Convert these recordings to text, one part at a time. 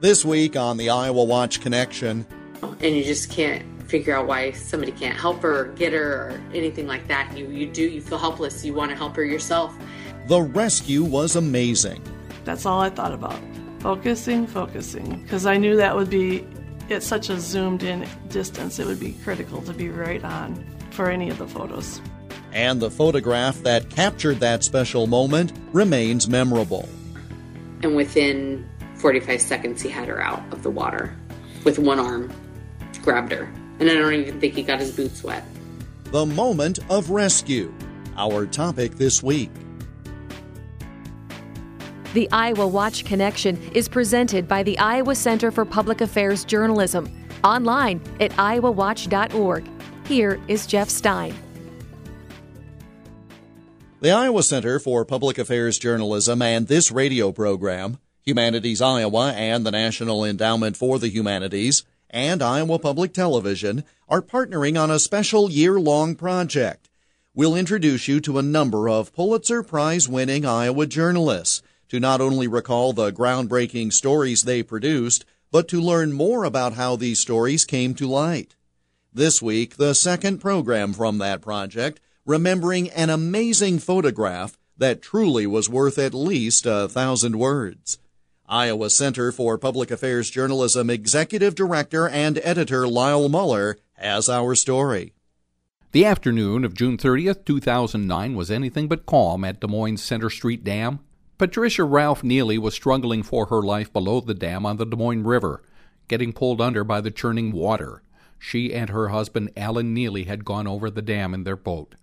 This week on the Iowa Watch Connection. And you just can't figure out why somebody can't help her or get her or anything like that. You, you do, you feel helpless. You want to help her yourself. The rescue was amazing. That's all I thought about. Focusing, focusing. Because I knew that would be, at such a zoomed in distance, it would be critical to be right on for any of the photos. And the photograph that captured that special moment remains memorable. And within 45 seconds, he had her out of the water with one arm, grabbed her. And I don't even think he got his boots wet. The moment of rescue, our topic this week. The Iowa Watch Connection is presented by the Iowa Center for Public Affairs Journalism, online at iowawatch.org. Here is Jeff Stein. The Iowa Center for Public Affairs Journalism and this radio program, Humanities Iowa and the National Endowment for the Humanities, and Iowa Public Television are partnering on a special year long project. We'll introduce you to a number of Pulitzer Prize winning Iowa journalists to not only recall the groundbreaking stories they produced, but to learn more about how these stories came to light. This week, the second program from that project, remembering an amazing photograph that truly was worth at least a thousand words. Iowa Center for Public Affairs Journalism Executive Director and Editor Lyle Muller has our story. The afternoon of June 30th, 2009 was anything but calm at Des Moines Center Street Dam. Patricia Ralph Neely was struggling for her life below the dam on the Des Moines River, getting pulled under by the churning water. She and her husband, Alan Neely, had gone over the dam in their boat.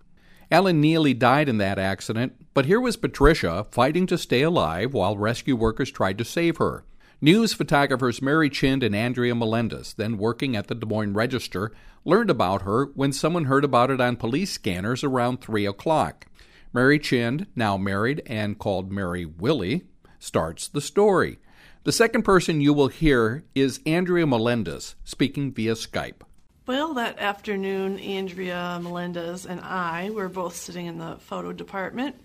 Alan Neely died in that accident, but here was Patricia fighting to stay alive while rescue workers tried to save her. News photographers Mary Chind and Andrea Melendez, then working at the Des Moines Register, learned about her when someone heard about it on police scanners around 3 o'clock. Mary Chind, now married and called Mary Willie, starts the story. The second person you will hear is Andrea Melendez, speaking via Skype. Well, that afternoon, Andrea Melendez and I were both sitting in the photo department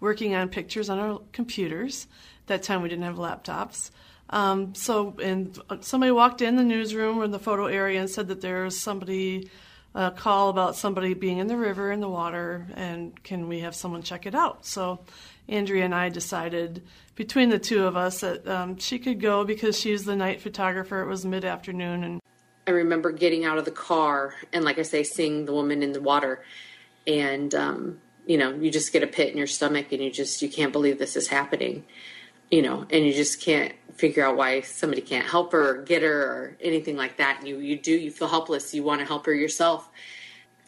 working on pictures on our computers. That time we didn't have laptops. Um, so, and somebody walked in the newsroom or in the photo area and said that there was somebody, a call about somebody being in the river in the water, and can we have someone check it out? So, Andrea and I decided between the two of us that um, she could go because she's the night photographer. It was mid afternoon, and I remember getting out of the car and, like I say, seeing the woman in the water, and um, you know, you just get a pit in your stomach, and you just you can't believe this is happening, you know, and you just can't figure out why somebody can't help her or get her or anything like that. And you you do you feel helpless. You want to help her yourself.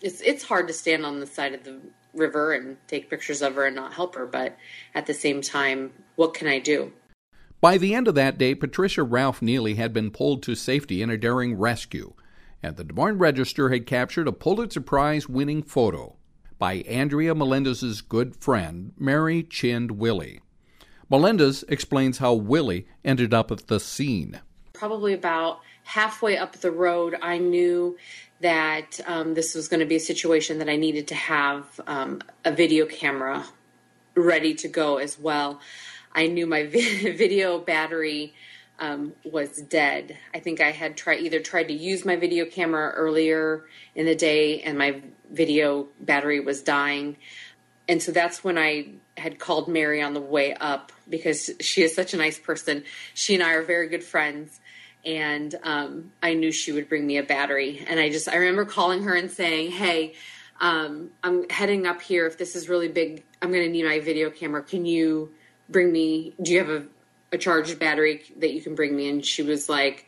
It's it's hard to stand on the side of the river and take pictures of her and not help her, but at the same time, what can I do? By the end of that day, Patricia Ralph Neely had been pulled to safety in a daring rescue, and the Des Moines Register had captured a Pulitzer Prize winning photo by Andrea Melendez's good friend, Mary Chind Willie. Melendez explains how Willie ended up at the scene. Probably about halfway up the road, I knew that um, this was going to be a situation that I needed to have um, a video camera ready to go as well. I knew my video battery um, was dead. I think I had tried either tried to use my video camera earlier in the day, and my video battery was dying. And so that's when I had called Mary on the way up because she is such a nice person. She and I are very good friends, and um, I knew she would bring me a battery. And I just I remember calling her and saying, "Hey." Um, I'm heading up here. If this is really big, I'm going to need my video camera. Can you bring me do you have a, a charged battery that you can bring me and she was like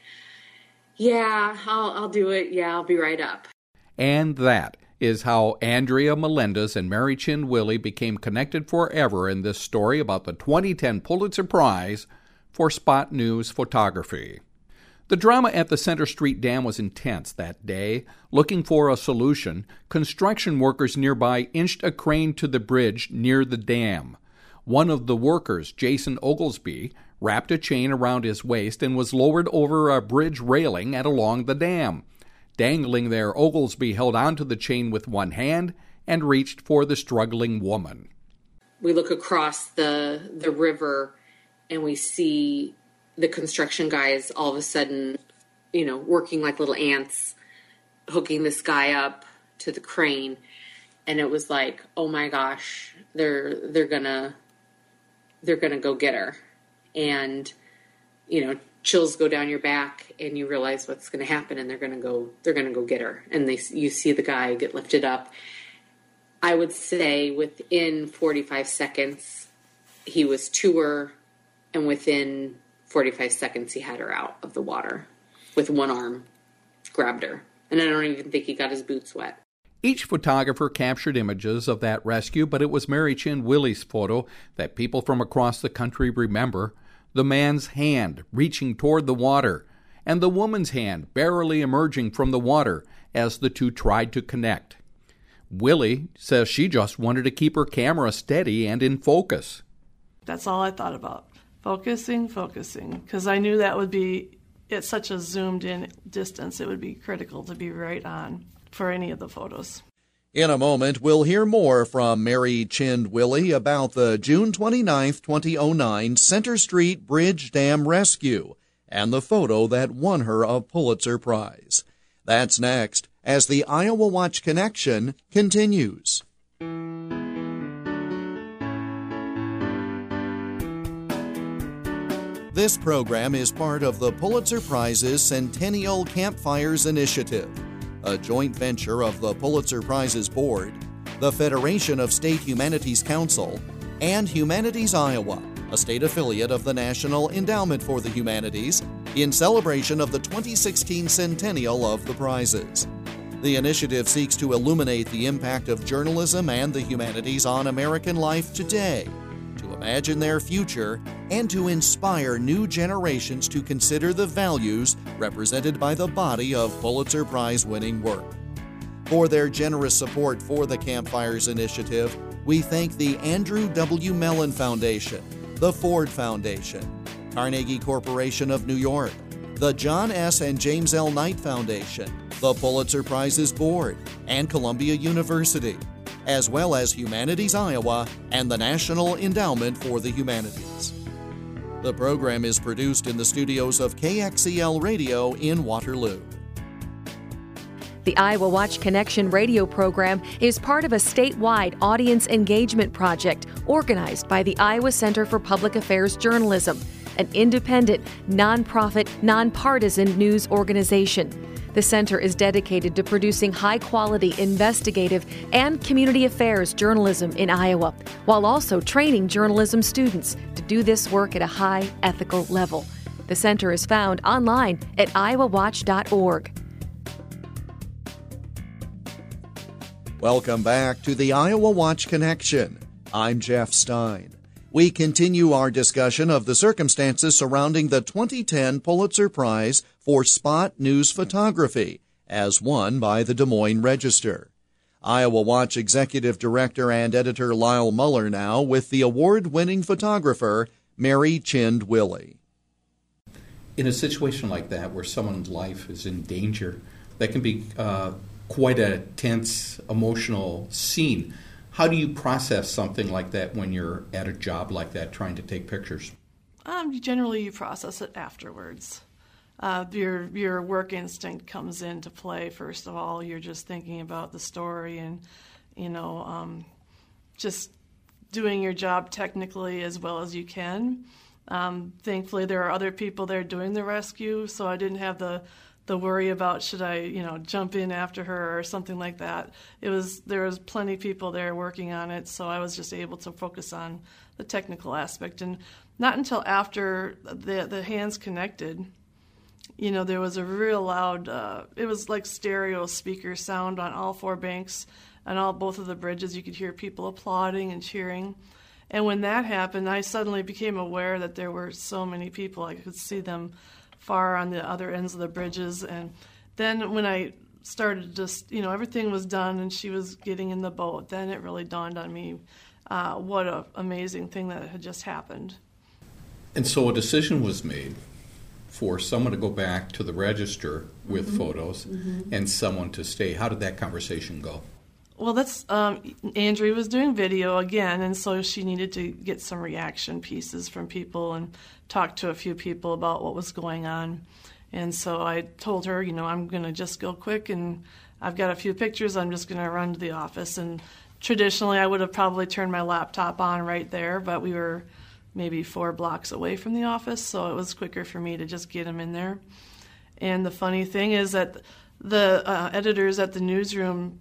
yeah I'll, I'll do it yeah i'll be right up and that is how Andrea Melendez and Mary Chind Willie became connected forever in this story about the 2010 Pulitzer Prize for Spot News Photography. The drama at the Center Street Dam was intense that day. Looking for a solution, construction workers nearby inched a crane to the bridge near the dam. One of the workers, Jason Oglesby, wrapped a chain around his waist and was lowered over a bridge railing and along the dam. Dangling there, Oglesby held onto the chain with one hand and reached for the struggling woman. We look across the the river and we see the construction guys all of a sudden, you know, working like little ants, hooking this guy up to the crane. And it was like, oh my gosh, they're they're gonna they're gonna go get her. And, you know, chills go down your back and you realize what's going to happen and they're going to go they're going to go get her. And they you see the guy get lifted up. I would say within 45 seconds he was to her and within 45 seconds he had her out of the water with one arm grabbed her. And i don't even think he got his boots wet each photographer captured images of that rescue, but it was Mary Chind Willie's photo that people from across the country remember the man's hand reaching toward the water, and the woman's hand barely emerging from the water as the two tried to connect. Willie says she just wanted to keep her camera steady and in focus. That's all I thought about. Focusing, focusing, because I knew that would be at such a zoomed in distance, it would be critical to be right on for any of the photos. In a moment, we'll hear more from Mary Chind Willie about the June 29, 2009 Center Street Bridge Dam rescue and the photo that won her a Pulitzer Prize. That's next as the Iowa Watch Connection continues. This program is part of the Pulitzer Prize's Centennial Campfires Initiative a joint venture of the Pulitzer Prizes Board, the Federation of State Humanities Council, and Humanities Iowa, a state affiliate of the National Endowment for the Humanities, in celebration of the 2016 centennial of the prizes. The initiative seeks to illuminate the impact of journalism and the humanities on American life today to imagine their future, and to inspire new generations to consider the values represented by the body of Pulitzer Prize winning work. For their generous support for the Campfires Initiative, we thank the Andrew W. Mellon Foundation, the Ford Foundation, Carnegie Corporation of New York, the John S. and James L. Knight Foundation, the Pulitzer Prizes Board, and Columbia University as well as Humanities Iowa and the National Endowment for the Humanities. The program is produced in the studios of KXEL Radio in Waterloo. The Iowa Watch Connection radio program is part of a statewide audience engagement project organized by the Iowa Center for Public Affairs Journalism, an independent, nonprofit, nonpartisan news organization. The center is dedicated to producing high quality investigative and community affairs journalism in Iowa, while also training journalism students to do this work at a high ethical level. The center is found online at iowawatch.org. Welcome back to the Iowa Watch Connection. I'm Jeff Stein. We continue our discussion of the circumstances surrounding the 2010 Pulitzer Prize for spot news photography, as won by the Des Moines Register. Iowa Watch Executive Director and Editor Lyle Muller now with the award winning photographer Mary Chind Willie. In a situation like that where someone's life is in danger, that can be uh, quite a tense, emotional scene. How do you process something like that when you're at a job like that trying to take pictures? Um, generally, you process it afterwards uh, your your work instinct comes into play. First of all, you're just thinking about the story and you know um, just doing your job technically as well as you can. Um, thankfully, there are other people there doing the rescue, so I didn't have the the worry about should I you know jump in after her or something like that. It was there was plenty of people there working on it, so I was just able to focus on the technical aspect and not until after the the hands connected you know, there was a real loud, uh, it was like stereo speaker sound on all four banks and all both of the bridges. You could hear people applauding and cheering. And when that happened, I suddenly became aware that there were so many people. I could see them far on the other ends of the bridges. And then when I started just, you know, everything was done and she was getting in the boat, then it really dawned on me uh, what an amazing thing that had just happened. And so a decision was made for someone to go back to the register with mm-hmm. photos mm-hmm. and someone to stay. How did that conversation go? Well, that's um, Andrea was doing video again, and so she needed to get some reaction pieces from people and talk to a few people about what was going on. And so I told her, you know, I'm going to just go quick, and I've got a few pictures. I'm just going to run to the office. And traditionally, I would have probably turned my laptop on right there, but we were maybe four blocks away from the office, so it was quicker for me to just get them in there. And the funny thing is that the uh, editors at the newsroom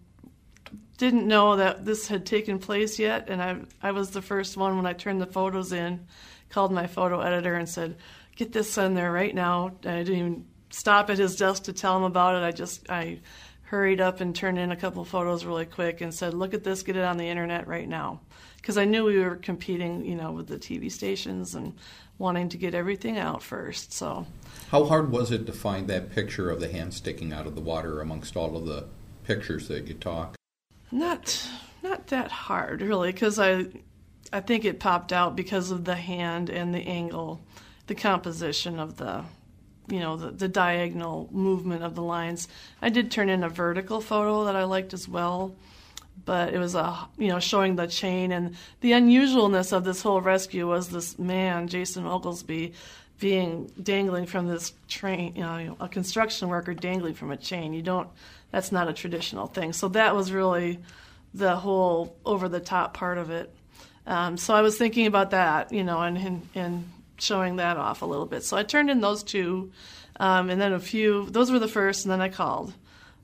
didn't know that this had taken place yet, and I I was the first one when I turned the photos in, called my photo editor and said, "Get this in there right now." I didn't even stop at his desk to tell him about it. I just I hurried up and turned in a couple photos really quick and said, "Look at this, get it on the internet right now," because I knew we were competing, you know, with the TV stations and wanting to get everything out first. So, how hard was it to find that picture of the hand sticking out of the water amongst all of the pictures that you took? Not not that hard really because I I think it popped out because of the hand and the angle, the composition of the you know the, the diagonal movement of the lines. I did turn in a vertical photo that I liked as well, but it was a you know showing the chain and the unusualness of this whole rescue was this man Jason Oglesby being dangling from this train, you know, a construction worker dangling from a chain. You don't that's not a traditional thing. So that was really the whole over the top part of it. Um, so I was thinking about that, you know, and, and, and showing that off a little bit. So I turned in those two, um, and then a few. Those were the first, and then I called.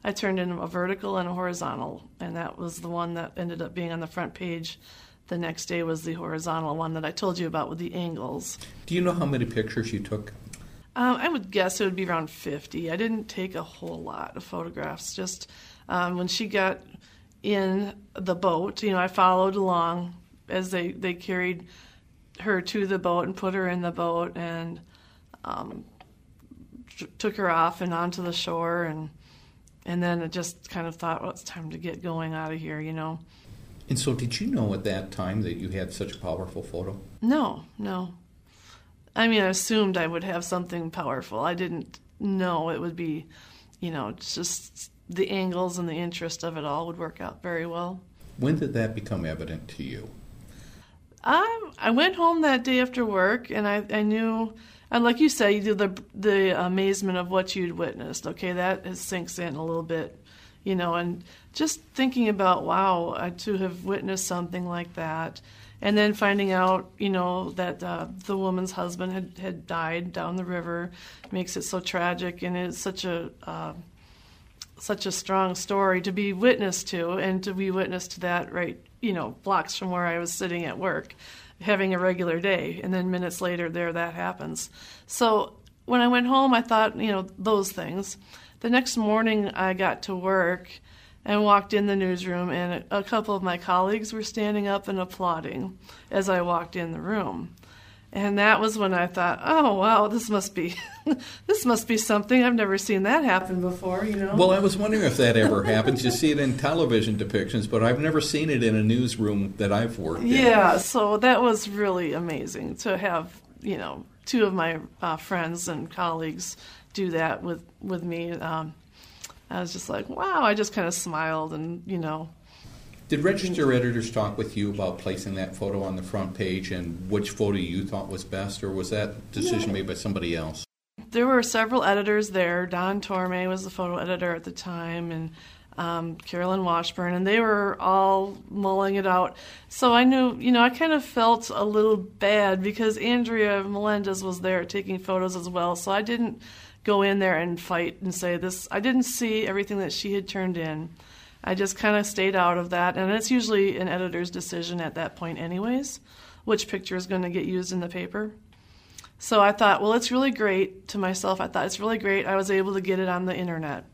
I turned in a vertical and a horizontal, and that was the one that ended up being on the front page. The next day was the horizontal one that I told you about with the angles. Do you know how many pictures you took? Um, I would guess it would be around 50. I didn't take a whole lot of photographs. Just um, when she got in the boat, you know, I followed along as they, they carried her to the boat and put her in the boat and um, t- took her off and onto the shore. And, and then it just kind of thought, well, it's time to get going out of here, you know. And so, did you know at that time that you had such a powerful photo? No, no. I mean, I assumed I would have something powerful. I didn't know it would be, you know, just the angles and the interest of it all would work out very well. When did that become evident to you? Um, I went home that day after work, and I, I knew, and like you said, you do the the amazement of what you'd witnessed. Okay, that sinks in a little bit, you know, and just thinking about wow, to have witnessed something like that and then finding out, you know, that uh, the woman's husband had, had died down the river makes it so tragic, and it's such a uh, such a strong story to be witness to, and to be witness to that right, you know, blocks from where I was sitting at work, having a regular day, and then minutes later, there that happens. So when I went home, I thought, you know, those things. The next morning, I got to work and walked in the newsroom, and a couple of my colleagues were standing up and applauding as I walked in the room. And that was when I thought, "Oh wow, this must be, this must be something. I've never seen that happen before." You know. Well, I was wondering if that ever happens. You see it in television depictions, but I've never seen it in a newsroom that I've worked in. Yeah, so that was really amazing to have, you know, two of my uh, friends and colleagues do that with with me. Um, I was just like, wow, I just kind of smiled and, you know. Did register editors talk with you about placing that photo on the front page and which photo you thought was best, or was that decision made by somebody else? There were several editors there. Don Torme was the photo editor at the time, and um, Carolyn Washburn, and they were all mulling it out. So I knew, you know, I kind of felt a little bad because Andrea Melendez was there taking photos as well. So I didn't go in there and fight and say this. I didn't see everything that she had turned in. I just kind of stayed out of that, and it's usually an editor's decision at that point, anyways, which picture is going to get used in the paper. So I thought, well, it's really great to myself. I thought it's really great. I was able to get it on the internet.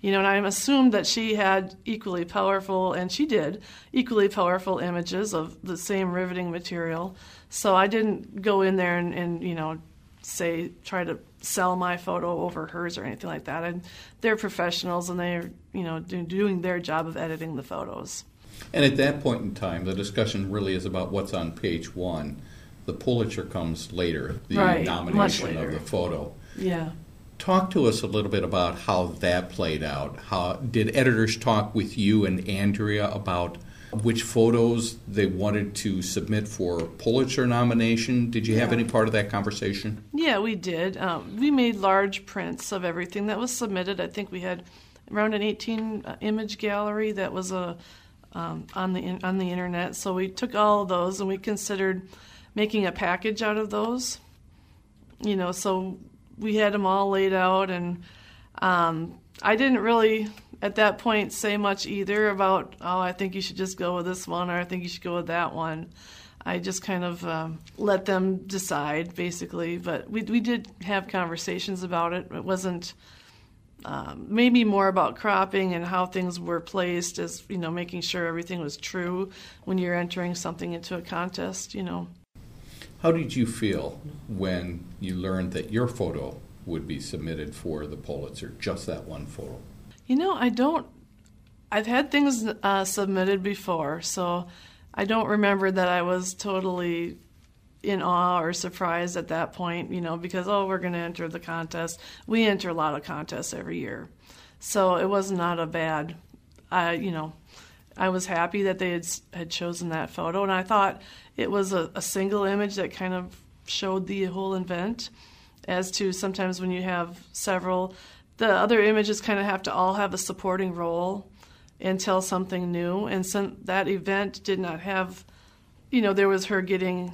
You know, and I assumed that she had equally powerful, and she did, equally powerful images of the same riveting material. So I didn't go in there and, and you know, say try to sell my photo over hers or anything like that. And they're professionals and they're you know doing their job of editing the photos. And at that point in time, the discussion really is about what's on page one. The Pulitzer comes later, the right, nomination of the photo. Yeah. Talk to us a little bit about how that played out. How did editors talk with you and Andrea about which photos they wanted to submit for Pulitzer nomination? Did you have any part of that conversation? Yeah, we did. Um, we made large prints of everything that was submitted. I think we had around an 18 uh, image gallery that was a um, on the on the internet. So we took all of those and we considered making a package out of those. You know, so we had them all laid out, and um, I didn't really at that point say much either about oh I think you should just go with this one or I think you should go with that one. I just kind of um, let them decide basically, but we we did have conversations about it. It wasn't um, maybe more about cropping and how things were placed as you know making sure everything was true when you're entering something into a contest you know how did you feel when you learned that your photo would be submitted for the pulitzer just that one photo you know i don't i've had things uh, submitted before so i don't remember that i was totally in awe or surprised at that point, you know, because oh, we're going to enter the contest. We enter a lot of contests every year, so it was not a bad. I, you know, I was happy that they had had chosen that photo, and I thought it was a, a single image that kind of showed the whole event. As to sometimes when you have several, the other images kind of have to all have a supporting role and tell something new. And some, that event did not have, you know, there was her getting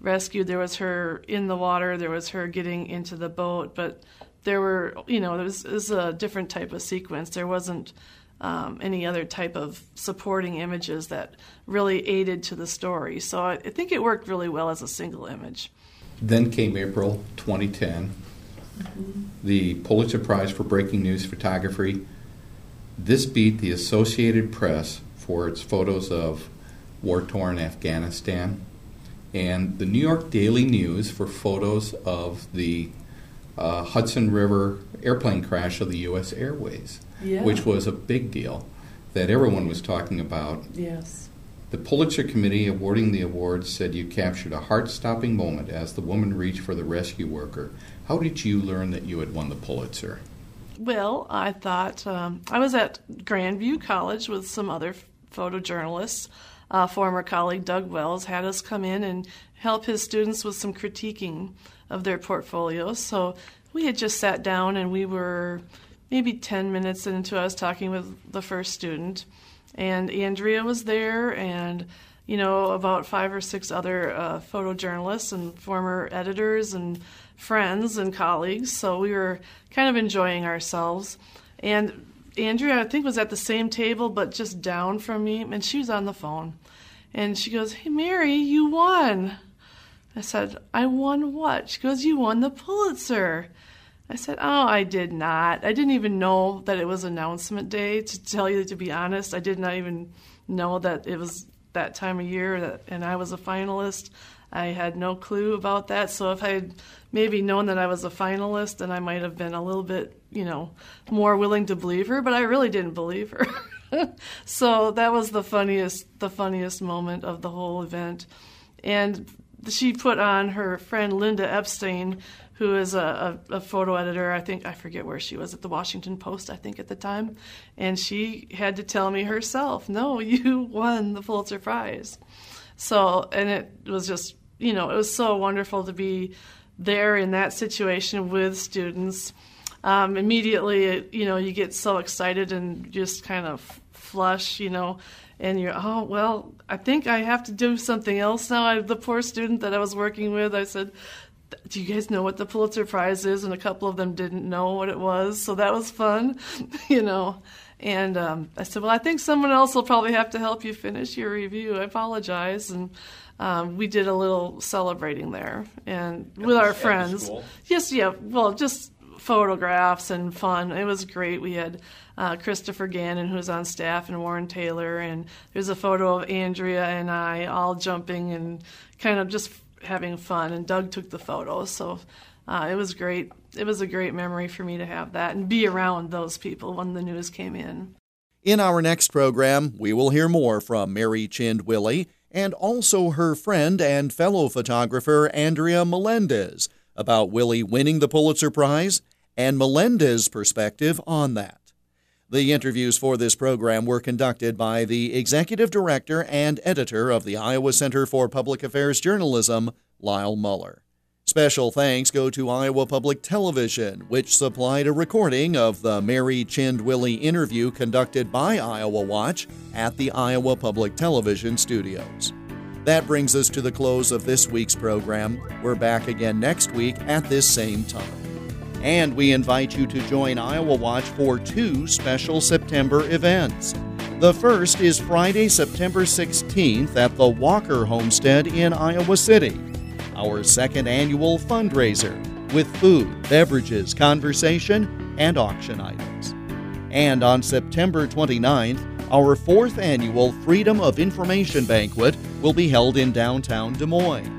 rescued. There was her in the water. There was her getting into the boat. But there were, you know, it was, was a different type of sequence. There wasn't um, any other type of supporting images that really aided to the story. So I, I think it worked really well as a single image. Then came April 2010, mm-hmm. the Pulitzer Prize for Breaking News Photography. This beat the Associated Press for its photos of war torn Afghanistan and the New York Daily News for photos of the uh, Hudson River airplane crash of the U.S. Airways, yeah. which was a big deal that everyone was talking about. Yes. The Pulitzer Committee awarding the award said you captured a heart stopping moment as the woman reached for the rescue worker. How did you learn that you had won the Pulitzer? Well, I thought um, I was at Grandview College with some other photojournalists uh, former colleague Doug Wells had us come in and help his students with some critiquing of their portfolios. So we had just sat down and we were maybe 10 minutes into us talking with the first student. And Andrea was there, and you know, about five or six other uh, photojournalists and former editors and friends and colleagues. So we were kind of enjoying ourselves. And Andrea, I think, was at the same table, but just down from me, and she was on the phone. And she goes, Hey, Mary, you won. I said, I won what? She goes, You won the Pulitzer. I said, Oh, I did not. I didn't even know that it was announcement day, to tell you to be honest. I did not even know that it was that time of year that, and I was a finalist. I had no clue about that. So if I had maybe known that I was a finalist, then I might have been a little bit, you know, more willing to believe her. But I really didn't believe her. so that was the funniest, the funniest moment of the whole event. And she put on her friend Linda Epstein, who is a, a, a, photo editor. I think I forget where she was at the Washington Post. I think at the time, and she had to tell me herself, "No, you won the Pulitzer Prize." So, and it was just, you know, it was so wonderful to be there in that situation with students. Um, immediately, it, you know, you get so excited and just kind of flush, you know, and you're, oh, well, I think I have to do something else now. I, the poor student that I was working with, I said, do you guys know what the Pulitzer Prize is? And a couple of them didn't know what it was, so that was fun, you know. And um, I said, Well, I think someone else will probably have to help you finish your review. I apologize. And um, we did a little celebrating there and at with our friends. Yes, yeah, well, just photographs and fun. It was great. We had uh, Christopher Gannon, who's on staff, and Warren Taylor. And there's a photo of Andrea and I all jumping and kind of just having fun. And Doug took the photos. So uh, it was great. It was a great memory for me to have that and be around those people when the news came in. In our next program, we will hear more from Mary Chind Willie and also her friend and fellow photographer Andrea Melendez about Willie winning the Pulitzer Prize and Melendez perspective on that. The interviews for this program were conducted by the executive director and editor of the Iowa Center for Public Affairs Journalism, Lyle Muller. Special thanks go to Iowa Public Television, which supplied a recording of the Mary Chind Willie interview conducted by Iowa Watch at the Iowa Public Television studios. That brings us to the close of this week's program. We're back again next week at this same time. And we invite you to join Iowa Watch for two special September events. The first is Friday, September 16th at the Walker Homestead in Iowa City, our second annual fundraiser with food, beverages, conversation, and auction items. And on September 29th, our fourth annual Freedom of Information Banquet will be held in downtown Des Moines.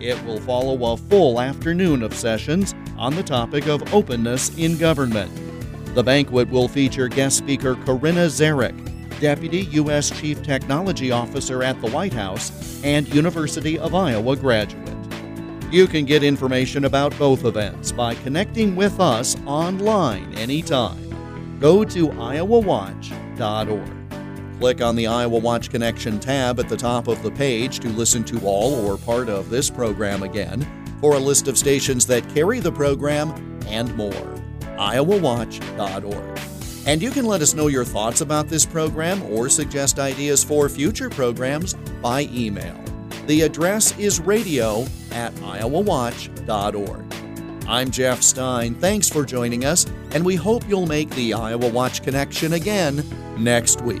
It will follow a full afternoon of sessions on the topic of openness in government. The banquet will feature guest speaker Corinna Zarek, Deputy U.S. Chief Technology Officer at the White House and University of Iowa graduate. You can get information about both events by connecting with us online anytime. Go to iowawatch.org. Click on the Iowa Watch Connection tab at the top of the page to listen to all or part of this program again for a list of stations that carry the program and more. iowawatch.org. And you can let us know your thoughts about this program or suggest ideas for future programs by email. The address is radio at iowawatch.org. I'm Jeff Stein. Thanks for joining us, and we hope you'll make the Iowa Watch Connection again next week.